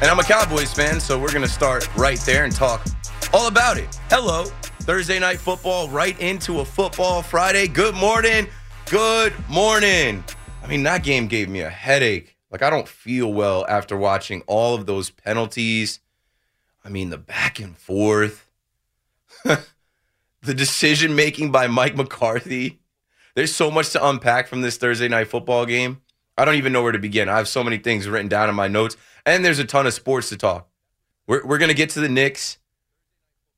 And I'm a Cowboys fan, so we're going to start right there and talk all about it. Hello, Thursday night football, right into a football Friday. Good morning. Good morning. I mean, that game gave me a headache. Like, I don't feel well after watching all of those penalties. I mean, the back and forth. the decision making by Mike McCarthy. There's so much to unpack from this Thursday night football game. I don't even know where to begin. I have so many things written down in my notes, and there's a ton of sports to talk. We're, we're going to get to the Knicks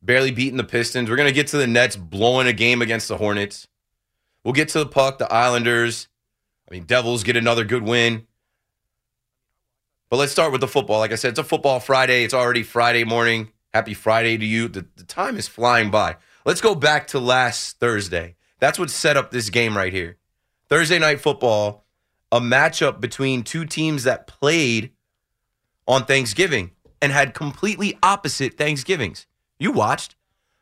barely beating the Pistons. We're going to get to the Nets blowing a game against the Hornets. We'll get to the puck, the Islanders. I mean, Devils get another good win. But let's start with the football. Like I said, it's a football Friday. It's already Friday morning. Happy Friday to you. The, the time is flying by. Let's go back to last Thursday. That's what set up this game right here. Thursday night football, a matchup between two teams that played on Thanksgiving and had completely opposite Thanksgivings. You watched.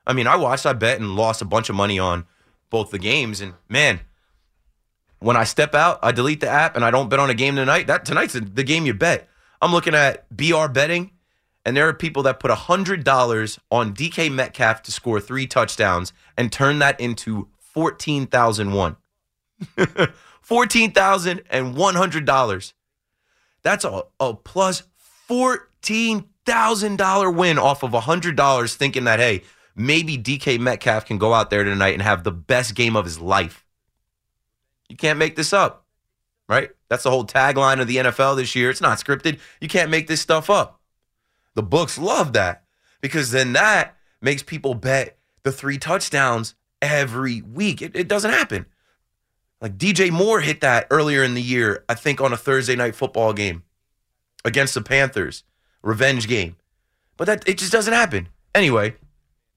I mean, I watched, I bet, and lost a bunch of money on both the games. And man, when I step out, I delete the app and I don't bet on a game tonight. That tonight's the game you bet. I'm looking at BR betting, and there are people that put $100 on DK Metcalf to score three touchdowns and turn that into fourteen thousand one. fourteen thousand and one hundred dollars. That's a, a plus fourteen thousand dollar win off of hundred dollars, thinking that hey, maybe DK Metcalf can go out there tonight and have the best game of his life. You can't make this up, right? That's the whole tagline of the NFL this year. It's not scripted. You can't make this stuff up. The books love that because then that makes people bet the three touchdowns every week. It, it doesn't happen. Like DJ Moore hit that earlier in the year, I think on a Thursday night football game against the Panthers, revenge game. But that it just doesn't happen. Anyway,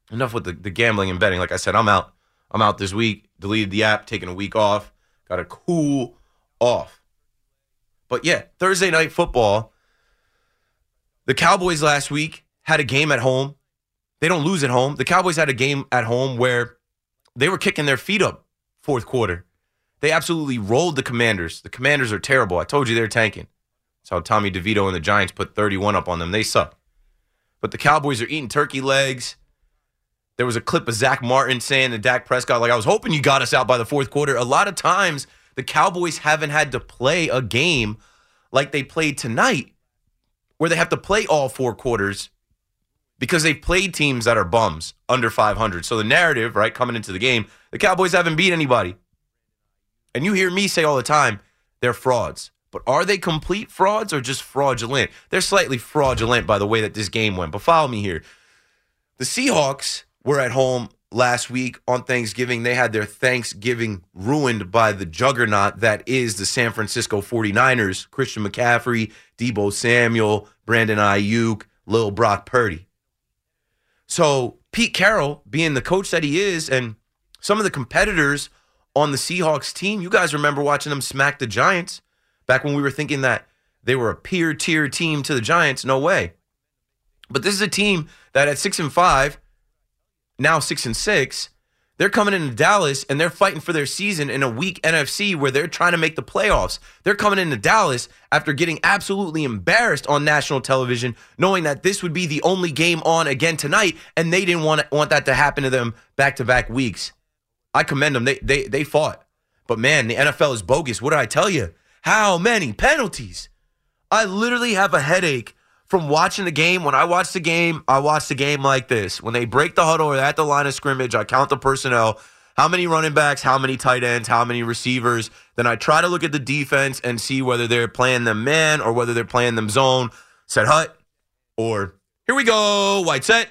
enough with the, the gambling and betting. Like I said, I'm out. I'm out this week. Deleted the app, taking a week off. Got a cool off. But yeah, Thursday night football. The Cowboys last week had a game at home. They don't lose at home. The Cowboys had a game at home where they were kicking their feet up fourth quarter. They absolutely rolled the Commanders. The Commanders are terrible. I told you they're tanking. That's how Tommy DeVito and the Giants put 31 up on them. They suck. But the Cowboys are eating turkey legs. There was a clip of Zack Martin saying to Dak Prescott, like, I was hoping you got us out by the fourth quarter. A lot of times, the Cowboys haven't had to play a game like they played tonight, where they have to play all four quarters because they've played teams that are bums under 500. So the narrative, right, coming into the game, the Cowboys haven't beat anybody. And you hear me say all the time, they're frauds. But are they complete frauds or just fraudulent? They're slightly fraudulent by the way that this game went. But follow me here. The Seahawks were at home last week on Thanksgiving. They had their Thanksgiving ruined by the juggernaut that is the San Francisco 49ers. Christian McCaffrey, Deebo Samuel, Brandon Aiyuk, Lil Brock Purdy. So Pete Carroll, being the coach that he is, and some of the competitors on the Seahawks team, you guys remember watching them smack the Giants back when we were thinking that they were a peer tier team to the Giants. No way. But this is a team that at six and five, now six and six, They're coming into Dallas and they're fighting for their season in a weak NFC where they're trying to make the playoffs. They're coming into Dallas after getting absolutely embarrassed on national television, knowing that this would be the only game on again tonight, and they didn't want want that to happen to them back to back weeks. I commend them. They they they fought. But man, the NFL is bogus. What did I tell you? How many penalties? I literally have a headache from watching the game. When I watch the game, I watch the game like this. When they break the huddle or at the line of scrimmage, I count the personnel. How many running backs, how many tight ends, how many receivers. Then I try to look at the defense and see whether they're playing them man or whether they're playing them zone, set hut, or here we go, white set.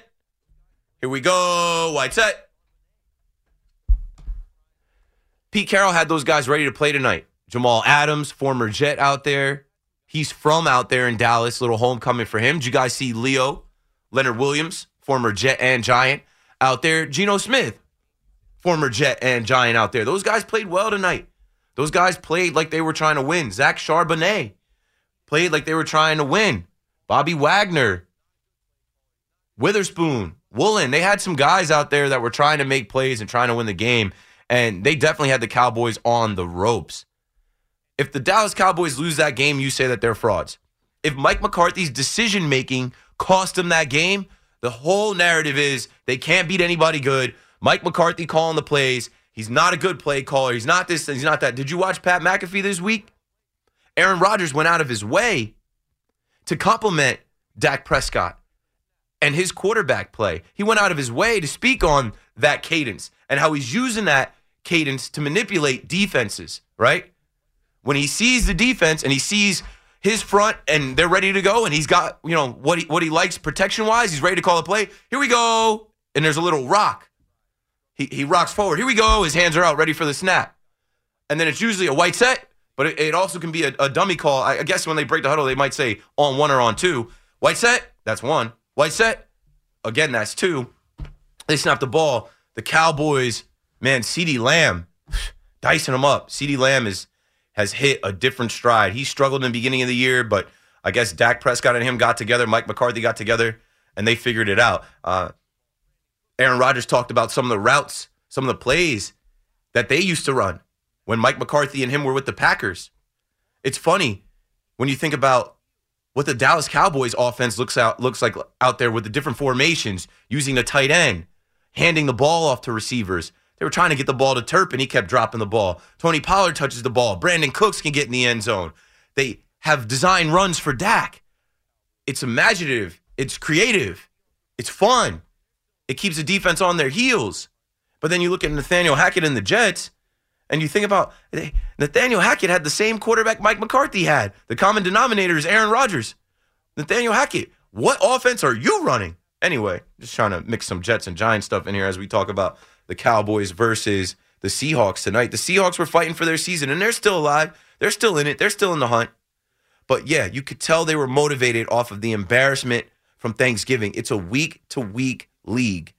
Here we go, white set. Pete Carroll had those guys ready to play tonight. Jamal Adams, former Jet out there. He's from out there in Dallas. Little homecoming for him. Did you guys see Leo, Leonard Williams, former Jet and Giant out there? Geno Smith, former Jet and Giant out there. Those guys played well tonight. Those guys played like they were trying to win. Zach Charbonnet played like they were trying to win. Bobby Wagner, Witherspoon, Woolen. They had some guys out there that were trying to make plays and trying to win the game. And they definitely had the Cowboys on the ropes. If the Dallas Cowboys lose that game, you say that they're frauds. If Mike McCarthy's decision making cost them that game, the whole narrative is they can't beat anybody good. Mike McCarthy calling the plays. He's not a good play caller. He's not this, he's not that. Did you watch Pat McAfee this week? Aaron Rodgers went out of his way to compliment Dak Prescott and his quarterback play. He went out of his way to speak on that cadence and how he's using that cadence to manipulate defenses, right? When he sees the defense and he sees his front and they're ready to go and he's got, you know, what he what he likes protection wise, he's ready to call a play. Here we go. And there's a little rock. He he rocks forward. Here we go. His hands are out ready for the snap. And then it's usually a white set, but it, it also can be a, a dummy call. I, I guess when they break the huddle, they might say on one or on two. White set, that's one. White set, again, that's two. They snap the ball. The Cowboys, man, CeeDee Lamb, dicing them up. CeeDee Lamb is has hit a different stride. He struggled in the beginning of the year, but I guess Dak Prescott and him got together. Mike McCarthy got together, and they figured it out. Uh, Aaron Rodgers talked about some of the routes, some of the plays that they used to run when Mike McCarthy and him were with the Packers. It's funny when you think about what the Dallas Cowboys offense looks out looks like out there with the different formations, using the tight end, handing the ball off to receivers. They were trying to get the ball to Turpin. He kept dropping the ball. Tony Pollard touches the ball. Brandin Cooks can get in the end zone. They have design runs for Dak. It's imaginative. It's creative. It's fun. It keeps the defense on their heels. But then you look at Nathaniel Hackett and the Jets, and you think about Nathaniel Hackett had the same quarterback Mike McCarthy had. The common denominator is Aaron Rodgers. Nathaniel Hackett, what offense are you running? Anyway, just trying to mix some Jets and Giants stuff in here as we talk about the Cowboys versus the Seahawks tonight. The Seahawks were fighting for their season, and they're still alive. They're still in it. They're still in the hunt. But yeah, you could tell they were motivated off of the embarrassment from Thanksgiving. It's a week to week league.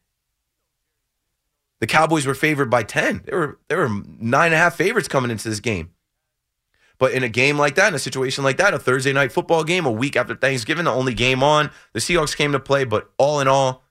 The Cowboys were favored by 10. They were they were nine and a half favorites coming into this game. But in a game like that, in a situation like that, a Thursday night football game, a week after Thanksgiving, the only game on, the Seahawks came to play. But all in all,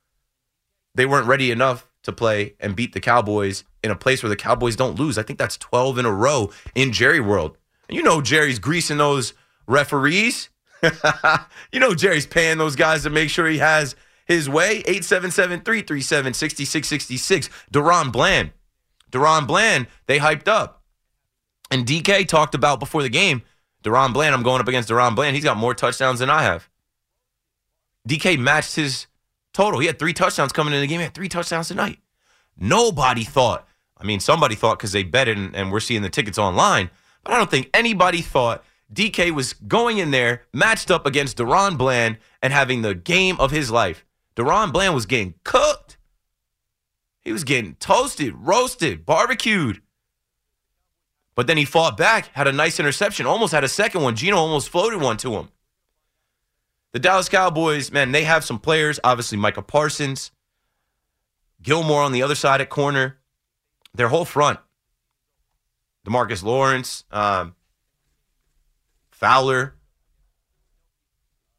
they weren't ready enough to play and beat the Cowboys in a place where the Cowboys don't lose. I think that's 12 in a row in Jerry World. And you know Jerry's greasing those referees. you know Jerry's paying those guys to make sure he has his way. 877-337-6666. DaRon Bland. DaRon Bland, they hyped up. And DK talked about before the game, DaRon Bland, I'm going up against DaRon Bland. He's got more touchdowns than I have. DK matched his total. He had three touchdowns coming in the game. He had three touchdowns tonight. Nobody thought, I mean, somebody thought because they bet it and, and we're seeing the tickets online, but I don't think anybody thought DK was going in there matched up against DaRon Bland and having the game of his life. DaRon Bland was getting cooked. He was getting toasted, roasted, barbecued. But then he fought back, had a nice interception, almost had a second one. Geno almost floated one to him. The Dallas Cowboys, man, they have some players. Obviously, Micah Parsons, Gilmore on the other side at corner. Their whole front. Demarcus Lawrence, um, Fowler.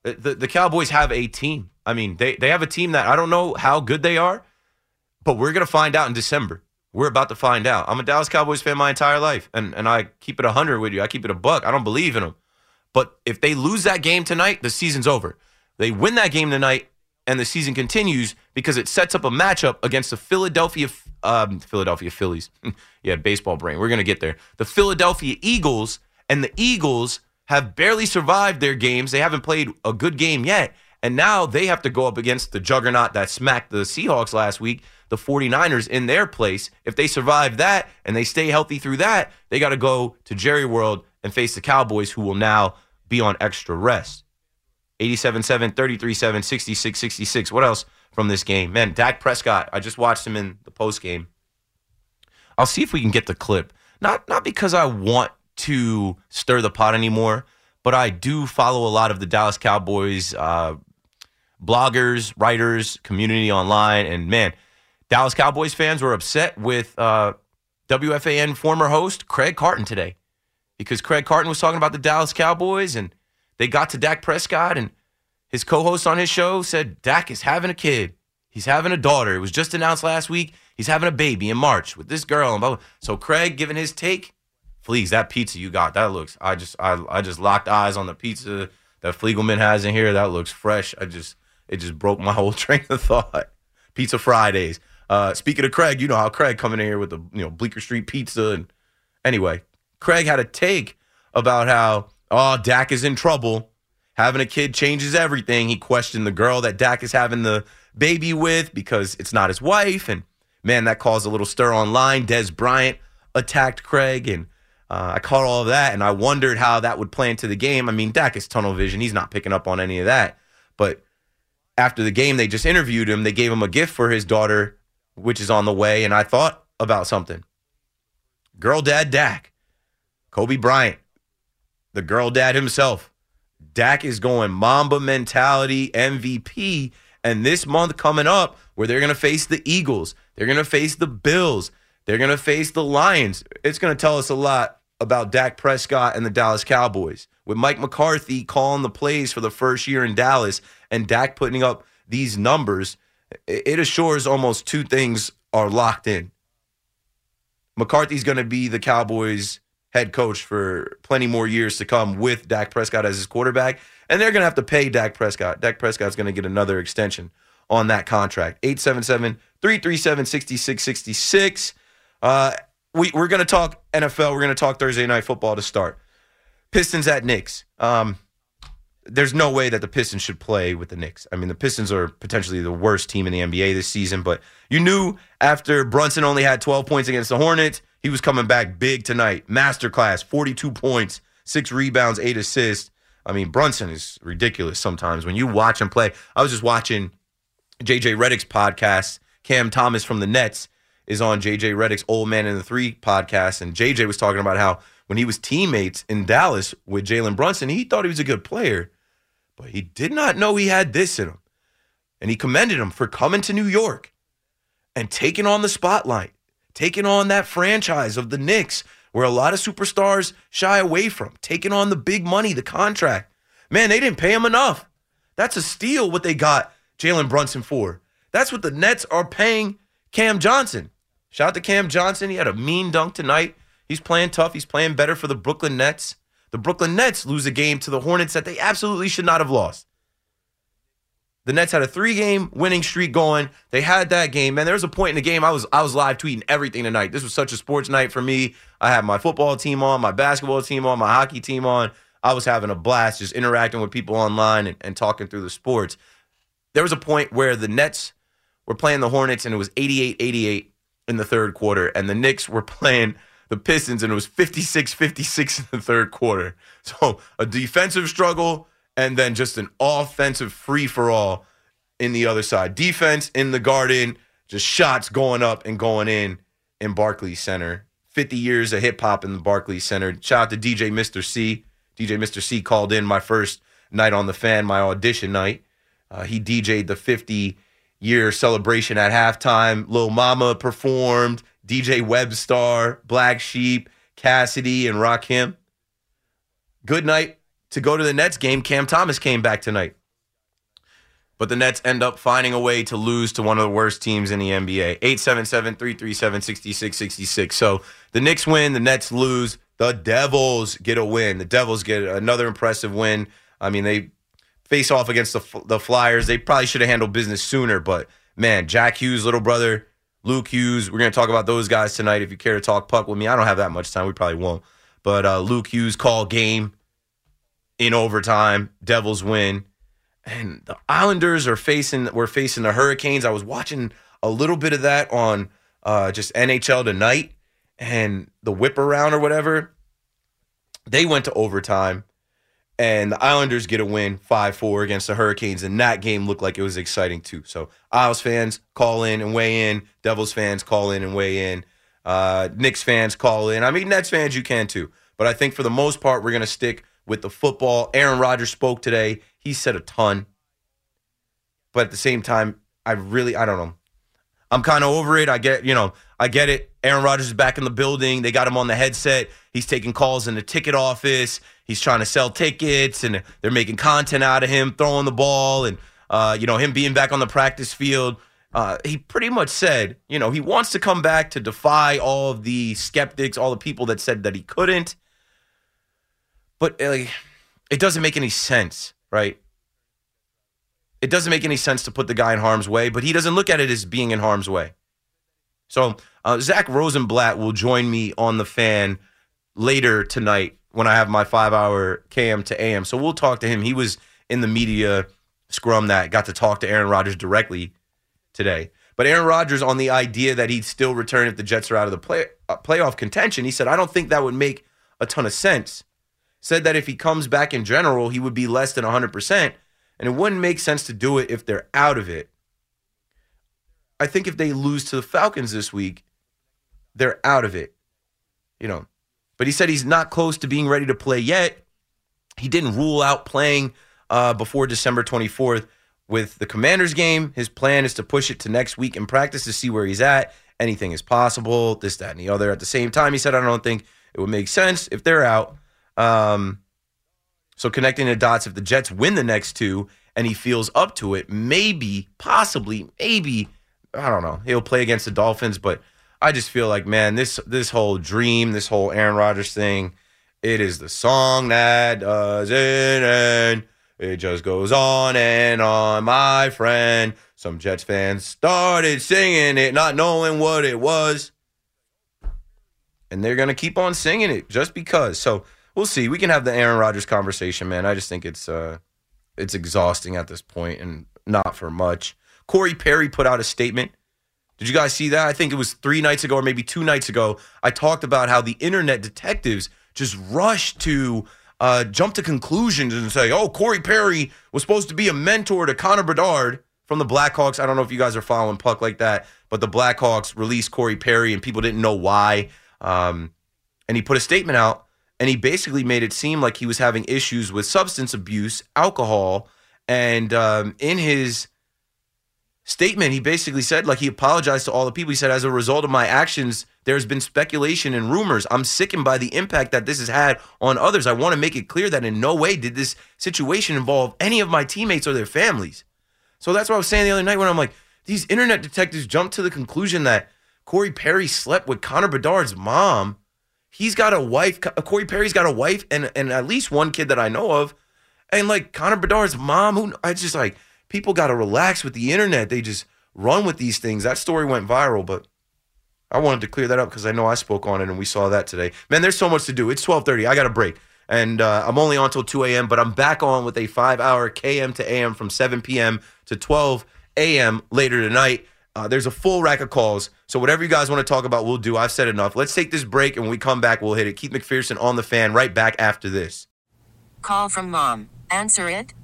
The, the, the Cowboys have a team. I mean, they, they have a team that I don't know how good they are, but we're going to find out in December. We're about to find out. I'm a Dallas Cowboys fan my entire life, and, and I keep it 100 with you. I keep it a buck. I don't believe in them. But if they lose that game tonight, the season's over. They win that game tonight, and the season continues because it sets up a matchup against the Philadelphia um, Philadelphia Phillies. yeah, baseball brain. We're gonna get there. The Philadelphia Eagles and the Eagles have barely survived their games. They haven't played a good game yet, and now they have to go up against the juggernaut that smacked the Seahawks last week, the 49ers in their place. If they survive that and they stay healthy through that, they got to go to Jerry World and face the Cowboys, who will now be on extra rest. 87 7, 33 7, 66 66. What else from this game? Man, Dak Prescott, I just watched him in the post game. I'll see if we can get the clip. Not not because I want to stir the pot anymore, but I do follow a lot of the Dallas Cowboys uh, bloggers, writers, community online, and man, Dallas Cowboys fans were upset with uh, WFAN former host Craig Carton today because Craig Carton was talking about the Dallas Cowboys and they got to Dak Prescott and his co-host on his show said Dak is having a kid. He's having a daughter. It was just announced last week. He's having a baby in March with this girl. And blah, blah. So Craig giving his take. Fleegs, that pizza you got, that looks. I just I I just locked eyes on the pizza that Fliegelman has in here. That looks fresh. I just it just broke my whole train of thought. Pizza Fridays. Uh, speaking of Craig, you know how Craig coming in here with the you know Bleecker Street pizza and anyway, Craig had a take about how oh Dak is in trouble. Having a kid changes everything. He questioned the girl that Dak is having the baby with because it's not his wife, and man, that caused a little stir online. Dez Bryant attacked Craig, and uh, I caught all of that, and I wondered how that would play into the game. I mean, Dak is tunnel vision; he's not picking up on any of that. But after the game, they just interviewed him. They gave him a gift for his daughter, which is on the way, and I thought about something. Girl dad Dak, Kobe Bryant, the girl dad himself. Dak is going Mamba mentality MVP. And this month coming up, where they're going to face the Eagles, they're going to face the Bills, they're going to face the Lions. It's going to tell us a lot about Dak Prescott and the Dallas Cowboys. With Mike McCarthy calling the plays for the first year in Dallas and Dak putting up these numbers, it assures almost two things are locked in. McCarthy's going to be the Cowboys head coach for plenty more years to come with Dak Prescott as his quarterback. And they're going to have to pay Dak Prescott. Dak Prescott's going to get another extension on that contract. 877 337 6666. Uh, we, we're going to talk NFL. We're going to talk Thursday night football to start. Pistons at Knicks. Um, there's no way that the Pistons should play with the Knicks. I mean, the Pistons are potentially the worst team in the NBA this season, but you knew after Brunson only had 12 points against the Hornets, he was coming back big tonight. Masterclass, 42 points, six rebounds, eight assists. I mean, Brunson is ridiculous sometimes. When you watch him play, I was just watching JJ Redick's podcast. Cam Thomas from the Nets is on JJ Redick's Old Man and the Three podcast. And JJ was talking about how when he was teammates in Dallas with Jalen Brunson, he thought he was a good player, but he did not know he had this in him. And he commended him for coming to New York and taking on the spotlight taking on that franchise of the Knicks, where a lot of superstars shy away from, taking on the big money, the contract. Man, they didn't pay him enough. That's a steal what they got Jalen Brunson for. That's what the Nets are paying Cam Johnson. Shout out to Cam Johnson. He had a mean dunk tonight. He's playing tough. He's playing better for the Brooklyn Nets. The Brooklyn Nets lose a game to the Hornets that they absolutely should not have lost. The Nets had a three-game winning streak going. They had that game, man. There was a point in the game I was I was live tweeting everything tonight. This was such a sports night for me. I had my football team on, my basketball team on, my hockey team on. I was having a blast just interacting with people online and, and talking through the sports. There was a point where the Nets were playing the Hornets and it was 88-88 in the third quarter, and the Knicks were playing the Pistons and it was 56-56 in the third quarter. So a defensive struggle and then just an offensive free for all in the other side. Defense in the garden, just shots going up and going in in Barclays Center. 50 years of hip hop in the Barclays Center. Shout out to DJ Mr. C. DJ Mr. C called in my first night on the fan, my audition night. Uh, he DJ'd the 50 year celebration at halftime. Lil Mama performed, DJ Webstar, Black Sheep, Cassidy, and Rakim. Good night to go to the Nets game, Cam Thomas came back tonight. but the Nets end up finding a way to lose to one of the worst teams in the NBA. 877 337 6666. So the Knicks win, the Nets lose, the Devils get a win. The Devils get another impressive win. I mean, they face off against the, the Flyers. They probably should have handled business sooner, but man, Jack Hughes, little brother, Luke Hughes, we're going to talk about those guys tonight. If you care to talk puck with me, I don't have that much time. We probably won't. But uh, Luke Hughes call game in overtime. Devils win and the Islanders are facing we're facing the Hurricanes. I was watching a little bit of that on uh, just NHL tonight and the whip around or whatever. They went to overtime and the Islanders get a win 5-4 against the Hurricanes and that game looked like it was exciting too. So Isles fans call in and weigh in, Devils fans call in and weigh in, uh, Knicks fans call in. I mean Nets fans you can too. But I think for the most part we're going to stick with the football. Aaron Rodgers spoke today. He said a ton. But at the same time, I really, I don't know. I'm kind of over it. I get, you know, I get it. Aaron Rodgers is back in the building. They got him on the headset. He's taking calls in the ticket office. He's trying to sell tickets, and they're making content out of him throwing the ball, and uh, you know him being back on the practice field. Uh, he pretty much said, you know, he wants to come back to defy all of the skeptics, all the people that said that he couldn't. But like, it doesn't make any sense right? It doesn't make any sense to put the guy in harm's way, but he doesn't look at it as being in harm's way. So uh, Zack Rosenblatt will join me on the fan later tonight when I have my five hour KM to AM. So we'll talk to him. He was in the media scrum that got to talk to Aaron Rodgers directly today. But Aaron Rodgers, on the idea that he'd still return if the Jets are out of the play, uh, playoff contention, he said, I don't think that would make a ton of sense said that if he comes back in general, he would be less than 100%. And it wouldn't make sense to do it if they're out of it. I think if they lose to the Falcons this week, they're out of it. You know, but he said he's not close to being ready to play yet. He didn't rule out playing uh, before December 24th with the Commanders game. His plan is to push it to next week in practice to see where he's at. Anything is possible, this, that, and the other. At the same time, he said, I don't think it would make sense if they're out um, so connecting the dots, if the Jets win the next two and he feels up to it, maybe, possibly, maybe, I don't know, he'll play against the Dolphins. But I just feel like, man, this this whole dream, this whole Aaron Rodgers thing, it is the song that doesn't end. It just goes on and on, my friend. Some Jets fans started singing it, not knowing what it was. And they're going to keep on singing it just because. So we'll see. We can have the Aaron Rodgers conversation, man. I just think it's uh, it's exhausting at this point and not for much. Corey Perry put out a statement. Did you guys see that? I think it was three nights ago or maybe two nights ago. I talked about how the internet detectives just rush to uh, jump to conclusions and say, oh, Corey Perry was supposed to be a mentor to Connor Bedard from the Blackhawks. I don't know if you guys are following Puck like that, but the Blackhawks released Corey Perry and people didn't know why. Um, and he put a statement out and he basically made it seem like he was having issues with substance abuse, alcohol, and um, in his statement, he basically said like he apologized to all the people. He said, as a result of my actions, there's been speculation and rumors. I'm sickened by the impact that this has had on others. I want to make it clear that in no way did this situation involve any of my teammates or their families. So that's what I was saying the other night when I'm like, these internet detectives jumped to the conclusion that Corey Perry slept with Connor Bedard's mom He's got a wife. Corey Perry's got a wife and and at least one kid that I know of. And like Connor Bedard's mom, who I just like people got to relax with the internet. They just run with these things. That story went viral, but I wanted to clear that up because I know I spoke on it and we saw that today. Man, there's so much to do. It's 12:30. I got a break, and uh, I'm only on until 2 a.m. But I'm back on with a five-hour KM to AM from 7 p.m. to 12 a.m. later tonight. Uh, there's a full rack of calls. So whatever you guys want to talk about, we'll do. I've said enough. Let's take this break, and when we come back, we'll hit it. Keith McPherson on the fan right back after this. Call from mom. Answer it.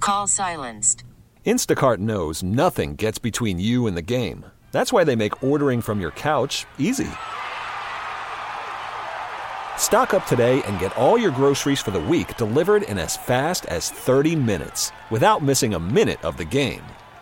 Call silenced. Instacart knows nothing gets between you and the game. That's why they make ordering from your couch easy. Stock up today and get all your groceries for the week delivered in as fast as 30 minutes without missing a minute of the game.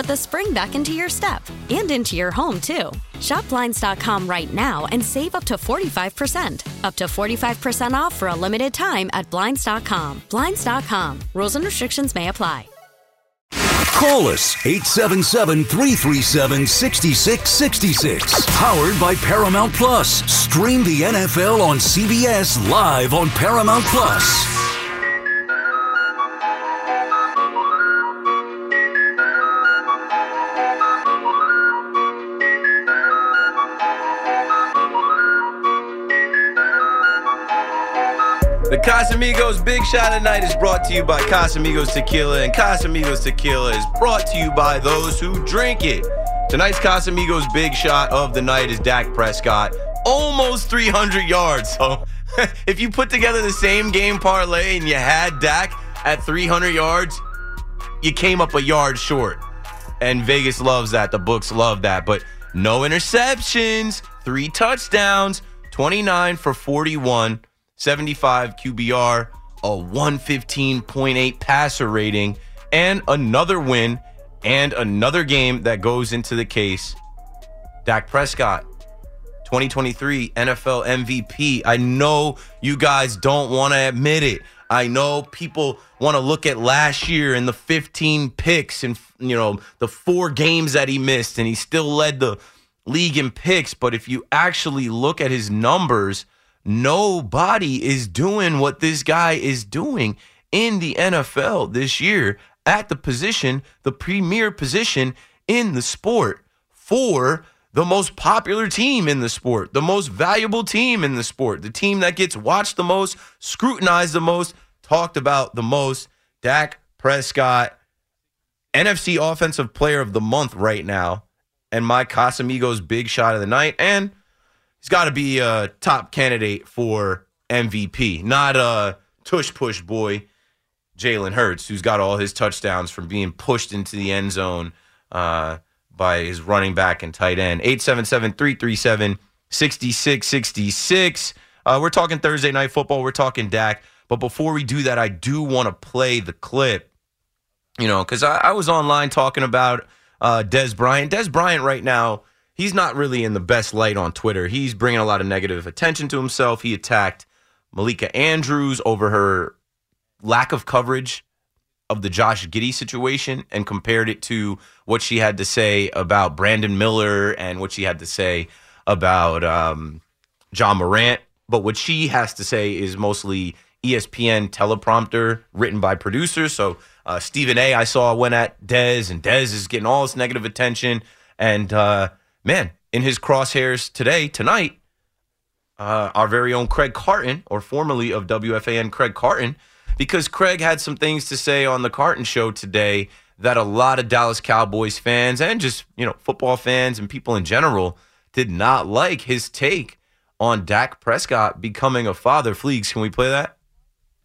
put the spring back into your step and into your home, too. Shop Blinds.com right now and save up to 45%. Up to 45% off for a limited time at Blinds.com. Blinds.com. Rules and restrictions may apply. Call us 877 337 6666. Powered by Paramount Plus. Stream the NFL on CBS live on Paramount Plus. Casamigos Big Shot of the Night is brought to you by Casamigos Tequila, and Casamigos Tequila is brought to you by those who drink it. Tonight's Casamigos Big Shot of the Night is Dak Prescott, almost 300 yards. So if you put together the same game parlay and you had Dak at 300 yards, you came up a yard short. And Vegas loves that. The books love that. But no interceptions, three touchdowns, 29 for 41. 75 QBR, a 115.8 passer rating, and another win and another game that goes into the case. Dak Prescott, 2023 NFL MVP. I know you guys don't want to admit it. I know people want to look at last year and the 15 picks and you know the four games that he missed and he still led the league in picks, but if you actually look at his numbers, Nobody is doing what this guy is doing in the NFL this year at the position, the premier position in the sport for the most popular team in the sport, the most valuable team in the sport, the team that gets watched the most, scrutinized the most, talked about the most. Dak Prescott, NFC Offensive Player of the Month right now, and my Casamigos big shot of the night. And he's got to be a top candidate for MVP, not a tush push boy, Jalen Hurts, who's got all his touchdowns from being pushed into the end zone uh, by his running back and tight end. 877 337 6666. Uh, we're talking Thursday night football. We're talking Dak. But before we do that, I do want to play the clip, you know, because I, I was online talking about uh, Dez Bryant. Dez Bryant right now he's not really in the best light on Twitter. He's bringing a lot of negative attention to himself. He attacked Malika Andrews over her lack of coverage of the Josh Giddey situation and compared it to what she had to say about Brandon Miller and what she had to say about um, Ja Morant. But what she has to say is mostly ESPN teleprompter written by producers. So uh, Stephen A. I saw went at Dez, and Dez is getting all this negative attention. And uh, man, in his crosshairs today, tonight, uh, our very own Craig Carton, or formerly of WFAN, Craig Carton, because Craig had some things to say on the Carton show today that a lot of Dallas Cowboys fans and just, you know, football fans and people in general did not like his take on Dak Prescott becoming a father. Fleegs, can we play that?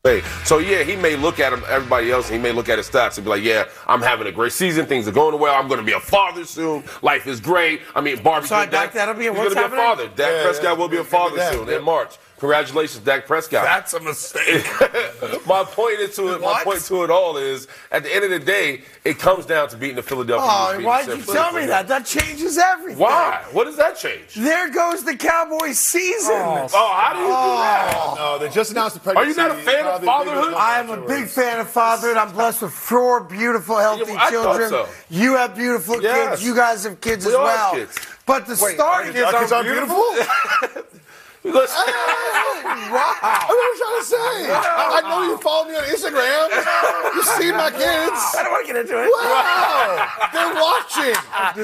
Hey, so yeah, he may look at him, everybody else, and he may look at his stats and be like, "Yeah, I'm having a great season. Things are going well. I'm going to be a father soon. Life is great. I mean, Barbie. Sorry, Dak, that'll be a, he's going to be a father. Dak yeah, Prescott yeah, will be a father soon in March. Congratulations, Dak Prescott. That's a mistake. my point is to it. My point to it all is, at the end of the day, it comes down to beating the Philadelphia. Oh, Eagles, why'd beating you tell me that? That changes everything. Why? What does that change? There goes the Cowboys season. Oh, how do you do that? Oh. No, they just announced the Are you not a fan of uh, fatherhood? I am a big fan of fatherhood. I'm blessed with four beautiful, healthy Yeah, I thought children. so. You have beautiful Yes. kids. You guys have kids We as all have well. kids. But the starting Our kids aren't beautiful? Listen, Wow. What are you trying to say? I know you follow me on Instagram. You see my kids. I don't want to get into it. Wow. They're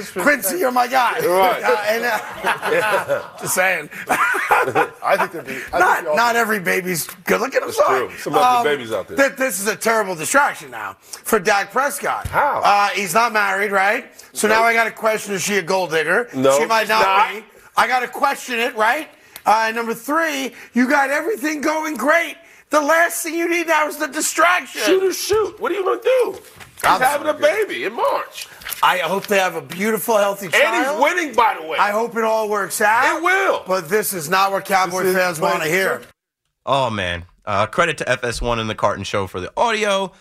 watching. Quincy, you're my guy. Right. Uh, and, uh, just saying. I think they're be- I think not, they not every baby's good looking. I'm sorry. true. Some ugly babies out there. th- this is a terrible distraction now for Dak Prescott. How? Uh, he's not married, right? So now I got to question: Is she a gold digger? No, she might not, not. be. I got to question it, right? Uh, number three, you got everything going great. The last thing you need now is the distraction. shoot or shoot. What are you gonna do? He's I'm having a baby in March, I hope they have a beautiful, healthy child. and he's winning. By the way, I hope it all works out. It will. But this is not what Cowboy This fans want to hear. Oh man, uh, credit to FS1 and the Carton Show for the audio,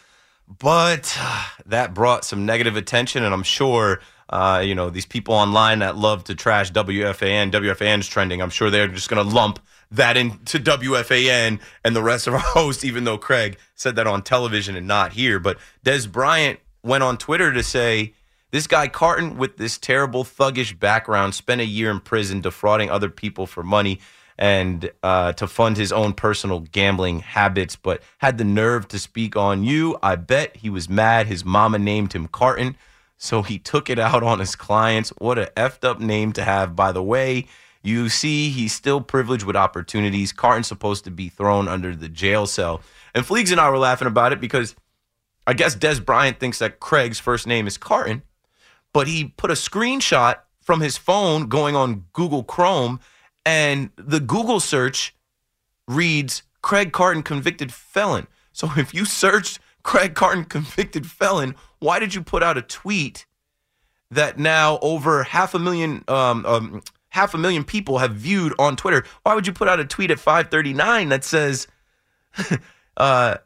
but uh, that brought some negative attention, and I'm sure uh, you know these people online that love to trash WFAN. WFAN's trending. I'm sure they're just going to lump that into WFAN and the rest of our hosts, even though Craig said that on television and not here. But Dez Bryant went on Twitter to say. This guy Carton, with this terrible thuggish background, spent a year in prison defrauding other people for money and uh, to fund his own personal gambling habits, but had the nerve to speak on you. I bet he was mad his mama named him Carton, so he took it out on his clients. What a effed up name to have, by the way. You see, he's still privileged with opportunities. Carton's supposed to be thrown under the jail cell. And Fleegs and I were laughing about it because I guess Dez Bryant thinks that Craig's first name is Carton, but he put a screenshot from his phone going on Google Chrome, and the Google search reads Craig Carton convicted felon. So if you searched Craig Carton convicted felon, why did you put out a tweet that now over half a million um, um half a million people have viewed on Twitter? Why would you put out a tweet at 539 that says uh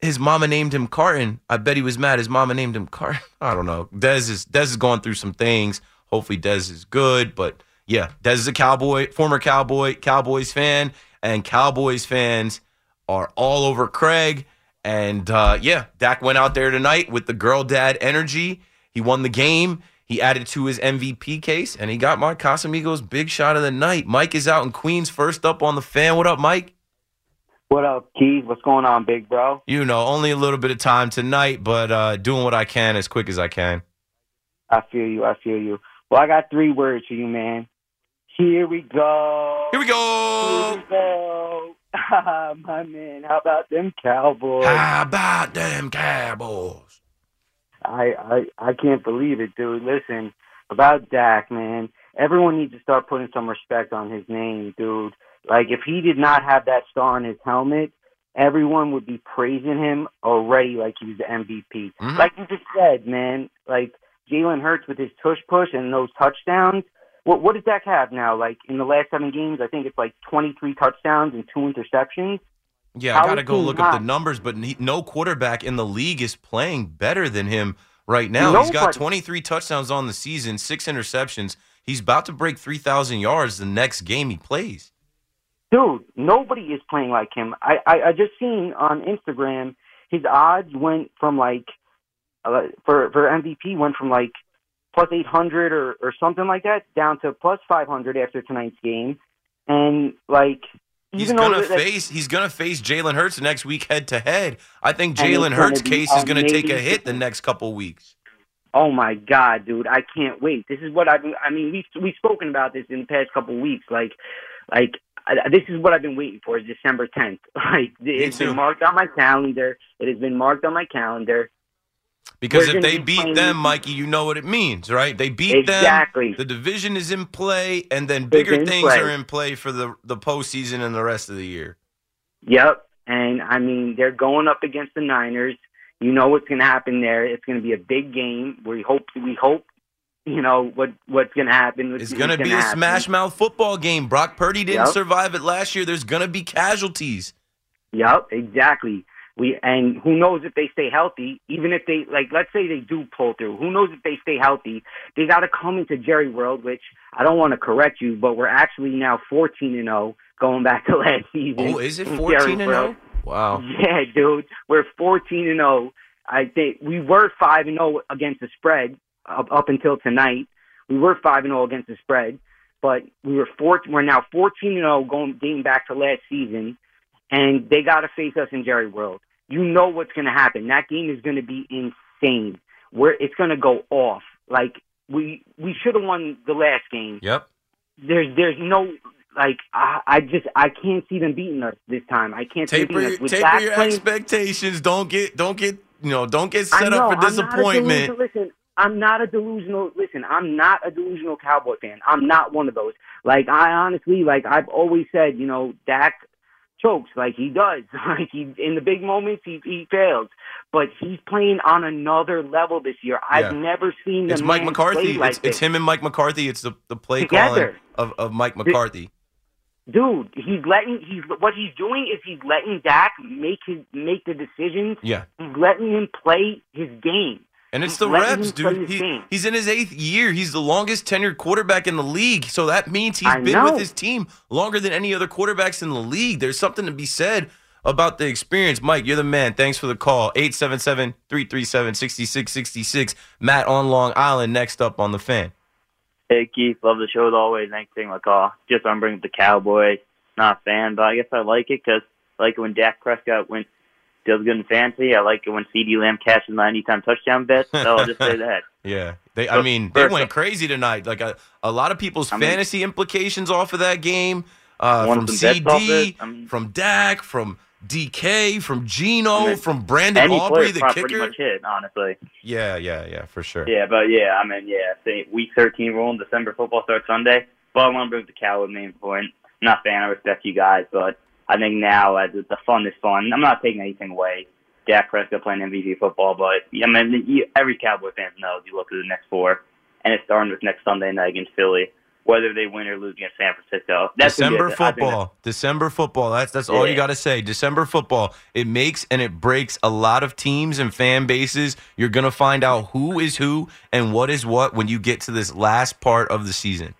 his mama named him Carton. I bet he was mad. His mama named him Carton. I don't know. Dez is Dez is going through some things. Hopefully Dez is good, but yeah, Dez is a cowboy, former cowboy, Cowboys fan, and Cowboys fans are all over Craig. And uh, yeah, Dak went out there tonight with the girl dad energy. He won the game. He added to his MVP case, and he got Mike Casamigos' big shot of the night. Mike is out in Queens, first up on the fan. What up, Mike? What up, Keith? What's going on, big bro? You know, only a little bit of time tonight, but uh, doing what I can as quick as I can. I feel you. I feel you. Well, I got three words for you, man. Here we go. Here we go. Here we go. My man, how about them Cowboys? How about them Cowboys? I, I I can't believe it, dude. Listen, about Dak, man. Everyone needs to start putting some respect on his name, dude. Like if he did not have that star on his helmet, everyone would be praising him already like he was the MVP. Mhm. Like you just said, man. Like Jalen Hurts with his tush push and those touchdowns. What what does Dak have now? Like in the last seven games, I think it's like twenty three touchdowns and two interceptions. Yeah, How I got to go look up the numbers, but he, no quarterback in the league is playing better than him right now. He's got 23 touchdowns on the season, six interceptions. He's about to break 3,000 yards the next game he plays. Dude, nobody is playing like him. I, I, I just seen on Instagram his odds went from like uh, for for MVP went from like plus eight hundred or or something like that down to plus five hundred after tonight's game, and like He's even though gonna that- face he's gonna face Jalen Hurts next week head to head. I think Jalen Hurts' case is gonna take a hit the next couple weeks. Oh my god, dude! I can't wait. This is what I've. been I mean, we've we've spoken about this in the past couple weeks. Like, like I, this is what I've been waiting for. Is December tenth. Like, it's been marked on my calendar. It has been marked on my calendar. Because if they be beat playing- them, Mikey, you know what it means, right? They beat Exactly. them. Exactly. The division is in play, and then bigger things play. are in play for the the postseason and the rest of the year. Yep. And I mean, they're going up against the Niners. You know what's going to happen there. It's going to be a big game. We hope. We hope you know what what's gonna happen. It's going to be a happen. smash mouth football game. Brock Purdy didn't Yep. survive it last year. There's going to be casualties. Yep, exactly. We and who knows if they stay healthy? Even if they like, let's say they do pull through. Who knows if they stay healthy? They got to come into Jerry World, which I don't want to correct you, but we're actually now 14 and 0 going back to last season. Oh, is it 14 Jerry and 0? Wow. Yeah, dude, we're 14 and 0. I think we were five and 0 against the spread up, up until tonight. We were five and 0 against the spread, but we were four. We're now 14 and 0 going dating back to last season, and they got to face us in Jerry World. You know what's going to happen. That game is going to be insane. Where it's going to go off. Like we we should have won the last game. Yep. There's there's no like I, I just I can't see them beating us this time. I can't see them beating your- us. Taper your playing- expectations. Don't get don't get you know don't get set know, up for I'm disappointment. delusional- listen, I'm not a delusional. Listen, I'm not a delusional Cowboy fan. I'm not one of those. Like I honestly, like I've always said, you know, Dak chokes like he does. Like he in the big moments he he fails, but he's playing on another level this year. I've Yeah. never seen It's Mike McCarthy. like it's, it's him and Mike McCarthy. It's the the play Together. calling of, of Mike McCarthy. Dude, he's letting he's what he's doing is he's letting Dak make his make the decisions. Yeah. He's letting him play his game. And it's mm, the letting reps, dude. He, he's in his eighth year. He's the longest tenured quarterback in the league. So that means he's I been know. with his team longer than any other quarterbacks in the league. There's something to be said about the experience. Mike, you're the man. Thanks for the call. 877 337 6666. Matt on Long Island next up on the fan. Hey Keith, love the show as always. Thanks for taking my call. Just I'm bringing up the Cowboys. Not a fan, but I guess I like it because like when Dak Prescott went does good in fantasy. I like it when CeeDee Lamb catches my anytime touchdown bet. So I'll just say that. Yeah, they. I mean, they went crazy tonight. Like a, a lot of people's I mean- fantasy implications off of that game, uh, from some bets off CeeDee. I mean- from Dak, from DK, from Geno, I mean, from Brandon Aubrey, the kicker. pretty much hit, honestly. Yeah, yeah, yeah, for sure. Yeah, but yeah, I mean, yeah, say week 13 rolling, December football starts Sunday. But I want to bring the Cowboy main point. I'm not fan. I respect you guys, but I think now uh, as the fun is fun. I'm not taking anything away. Dak Prescott playing MVP football, but I mean, you, every Cowboy fan knows you look at the next four, and it's starting with next Sunday night against Philly. Whether they win or lose against San Francisco, that's December think that's- football. December football. That's that's all you got to say. December football. It makes and it breaks a lot of teams and fan bases. You're gonna find out who is who and what is what when you get to this last part of the season.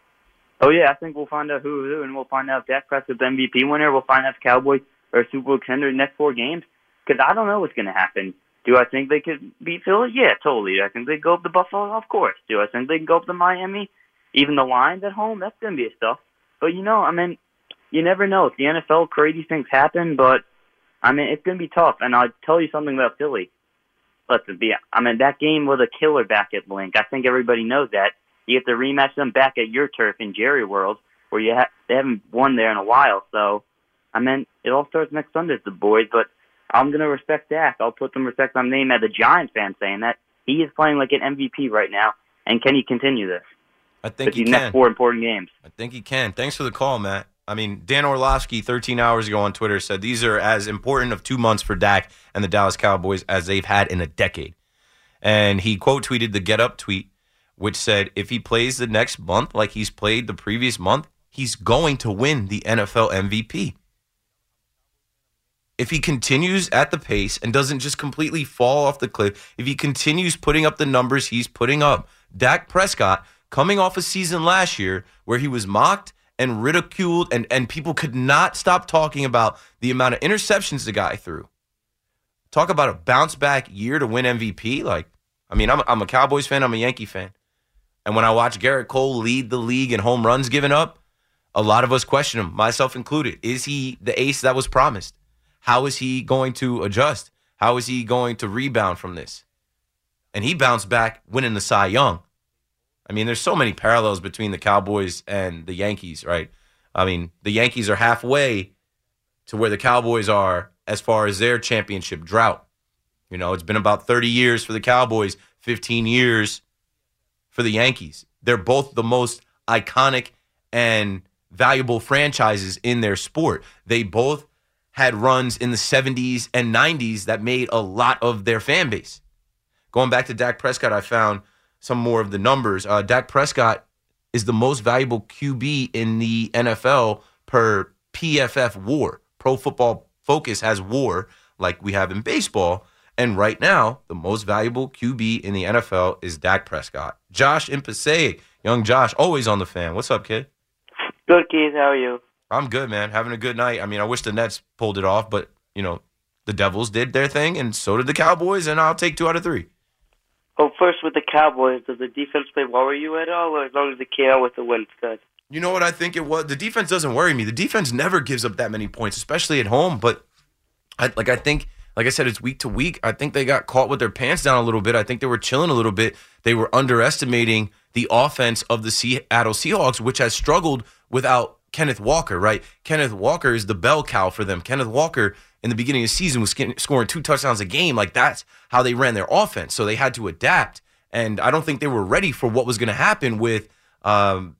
Oh yeah, I think we'll find out who who, and we'll find out if Dak Prescott's MVP winner. We'll find out if Cowboys are Super Bowl contender the next four games. Because I don't know what's going to happen. Do I think they could beat Philly? Yeah, totally. Do I think they go up to Buffalo? Of course. Do I think they can go up to Miami? Even the Lions at home? That's going to be a stuff. But you know, I mean, you never know. The NFL. Crazy things happen, but I mean, it's going to be tough. And I'll tell you something about Philly. Let's be I mean, that game was a killer back at Link. I think everybody knows that. You get to rematch them back at your turf in Jerry World, where you ha- they haven't won there in a while. So, I mean, it all starts next Sunday, the boys. But I'm gonna respect Dak. I'll put some respect on name as a Giant fan saying that he is playing like an MVP right now. And can he continue this? I think he can. next four important games. I think he can. Thanks for the call, Matt. I mean, Dan Orlovsky, 13 hours ago on Twitter, said these are as important of two months for Dak and the Dallas Cowboys as they've had in a decade. And he quote tweeted the Get Up tweet, which said, if he plays the next month like he's played the previous month, he's going to win the NFL MVP. If he continues at the pace and doesn't just completely fall off the cliff, if he continues putting up the numbers he's putting up, Dak Prescott, coming off a season last year where he was mocked and ridiculed, and, and people could not stop talking about the amount of interceptions the guy threw. Talk about a bounce back year to win MVP. Like, I mean, I'm, I'm a Cowboys fan, I'm a Yankee fan. And when I watch Gerrit Cole lead the league in home runs given up, a lot of us question him, myself included. Is he the ace that was promised? How is he going to adjust? How is he going to rebound from this? And he bounced back winning the Cy Young. I mean, there's so many parallels between the Cowboys and the Yankees, right? I mean, the Yankees are halfway to where the Cowboys are as far as their championship drought. You know, it's been about 30 years for the Cowboys, 15 years for the Yankees. They're both the most iconic and valuable franchises in their sport. They both had runs in the 70s and 90s that made a lot of their fan base. Going back to Dak Prescott, I found some more of the numbers. Uh, Dak Prescott is the most valuable QB in the NFL per PFF WAR. Pro Football Focus has WAR like we have in baseball. And right now, the most valuable QB in the NFL is Dak Prescott. Josh in Passaic, young Josh, always on the fan. What's up, kid? Good, Keith. How are you? I'm good, man. Having a good night. I mean, I wish the Nets pulled it off, but you know, the Devils did their thing, and so did the Cowboys, and I'll take two out of three. Well, first with the Cowboys, does the defense play worry you at all, or as long as they came out with the win, good? You know what I think it was? The defense doesn't worry me. The defense never gives up that many points, especially at home. But I, like I think, like I said, it's week to week. I think they got caught with their pants down a little bit. I think they were chilling a little bit. They were underestimating the offense of the Seattle Seahawks, which has struggled without Kenneth Walker. Right? Kenneth Walker is the bell cow for them. Kenneth Walker in the beginning of the season was scoring two touchdowns a game. Like that's how they ran their offense. So they had to adapt. And I don't think they were ready for what was going to happen with um,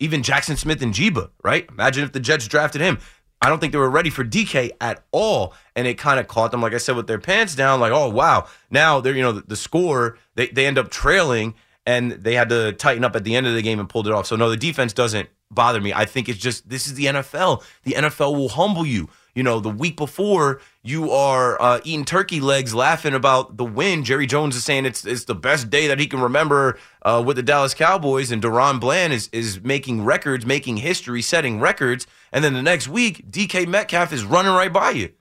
even Jaxon Smith-Njigba, right? Imagine if the Jets drafted him. I don't think they were ready for DK at all, and it kind of caught them, like I said, with their pants down. Like, oh wow, now they're you know the, the, score they they end up trailing, and they had to tighten up at the end of the game and pulled it off. So no, the defense doesn't bother me. I think it's just this is the NFL. The NFL will humble you you know, the week before you are uh, eating turkey legs, laughing about the win. Jerry Jones is saying it's it's the best day that he can remember uh, with the Dallas Cowboys, and DaRon Bland is is making records, making history, setting records, and then the next week, DK Metcalf is running right by you.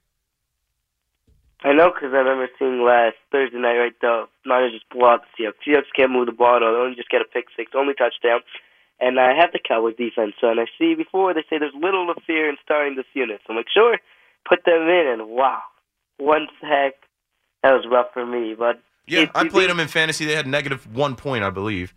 I know because I remember seeing last Thursday night, right? The Niners just blow out the Seahawks. Seahawks can't move the ball. They only just get a pick six, only touchdown. And I have the Cowboys defense, so and I see before they say there's little to fear in starting this unit. So I'm like, sure, put them in, and wow, one sack. That was rough for me, but yeah, it, I played them in fantasy. They had negative one point, I believe.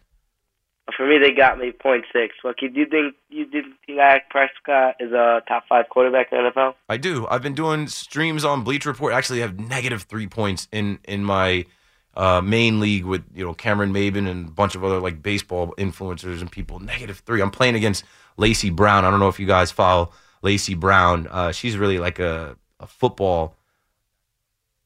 For me, they got me point six. Lucky, do you think you did think Dak Prescott is a top five quarterback in the NFL? I do. I've been doing streams on Bleacher Report. Actually, I have negative three points in in my uh, main league with you know Cameron Maben and a bunch of other like baseball influencers and people. Negative three. I'm playing against Lacey Brown. I don't know if you guys follow Lacey Brown. Uh, she's really like a, a football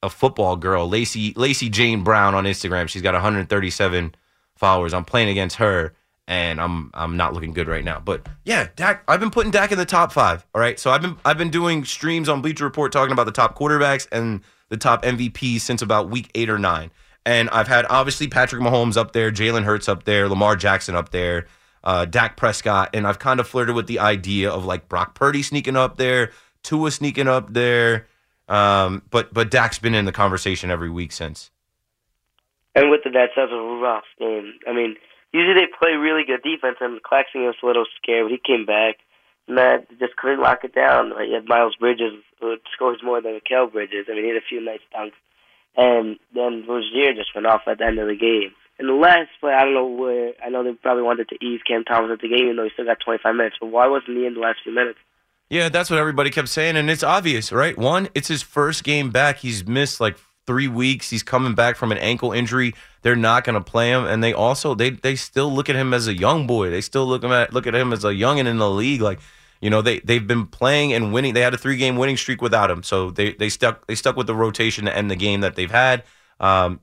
a football girl. Lacey Lacey Jane Brown on Instagram. She's got 137 followers. I'm playing against her. And I'm I'm not looking good right now, but yeah, Dak. I've been putting Dak in the top five. All right, so I've been I've been doing streams on Bleacher Report talking about the top quarterbacks and the top MVPs since about week eight or nine. And I've had obviously Patrick Mahomes up there, Jalen Hurts up there, Lamar Jackson up there, uh, Dak Prescott, and I've kind of flirted with the idea of like Brock Purdy sneaking up there, Tua sneaking up there. Um, but but Dak's been in the conversation every week since. And with the Nets, that a rough game. I mean, usually they play really good defense, and Claxton was a little scared, but he came back. That just couldn't lock it down. Like, you had Miles Bridges, who scores more than Mikal Bridges. I mean, he had a few nice dunks. And then Rozier just went off at the end of the game. And the last play, I don't know where. I know they probably wanted to ease Cam Thomas at the game, even though he still got 25 minutes. But why wasn't he in the last few minutes? Yeah, that's what everybody kept saying, and it's obvious, right? One, it's his first game back. He's missed like three weeks. He's coming back from an ankle injury. They're not going to play him, and they also they they still look at him as a young boy. They still look at look at him as a young youngin in the league. Like you know, they they've been playing and winning. They had a three game winning streak without him, so they they stuck they stuck with the rotation to end the game that they've had. Um,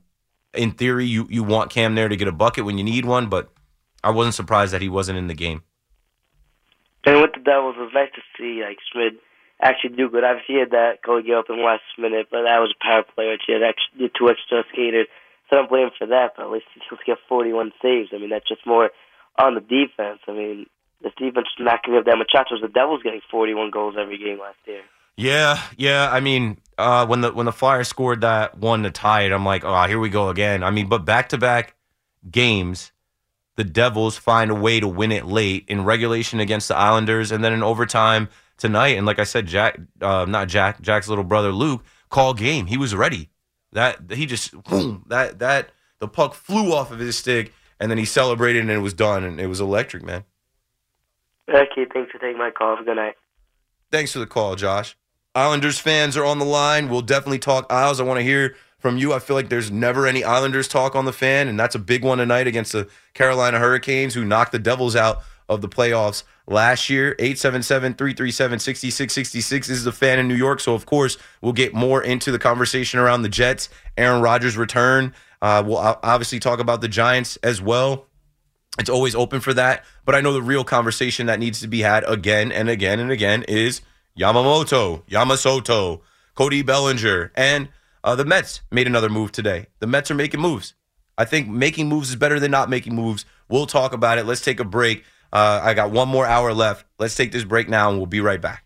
in theory, you you want Cam there to get a bucket when you need one, but I wasn't surprised that he wasn't in the game. And with the Devils, it was nice to see like Schmid actually do good. Obviously, he had that goal get up in the last minute, but that was a power play. Which he had extra, two extra skaters, so I don't blame him for that. But at least he still get 41 saves. I mean, that's just more on the defense. I mean, this defense is not giving up that much shots. Was the Devils getting 41 goals every game last year? Yeah, yeah. I mean, uh, when the when the Flyers scored that one to tie it, I'm like, oh, here we go again. I mean, but back to back games, the Devils find a way to win it late in regulation against the Islanders, and then in overtime tonight. And like I said, Jack, uh, not Jack, Jack's little brother Luke, called game. He was ready. That he just boom, that that the puck flew off of his stick, and then he celebrated, and it was done, and it was electric, man. Okay, thanks for taking my call. Good night. Thanks for the call, Josh. Islanders fans are on the line. We'll definitely talk Isles. I want to hear from you. I feel like there's never any Islanders talk on the fan, and that's a big one tonight against the Carolina Hurricanes, who knocked the Devils out of the playoffs last year. 877 337 6666 is the fan in New York. So, of course, we'll get more into the conversation around the Jets, Aaron Rodgers' return. Uh, we'll obviously talk about the Giants as well. It's always open for that. But I know the real conversation that needs to be had again and again and again is Yamamoto, Yamasoto, Cody Bellinger, and uh, the Mets made another move today. The Mets are making moves. I think making moves is better than not making moves. We'll talk about it. Let's take a break. Uh, I got one more hour left. Let's take this break now, and we'll be right back.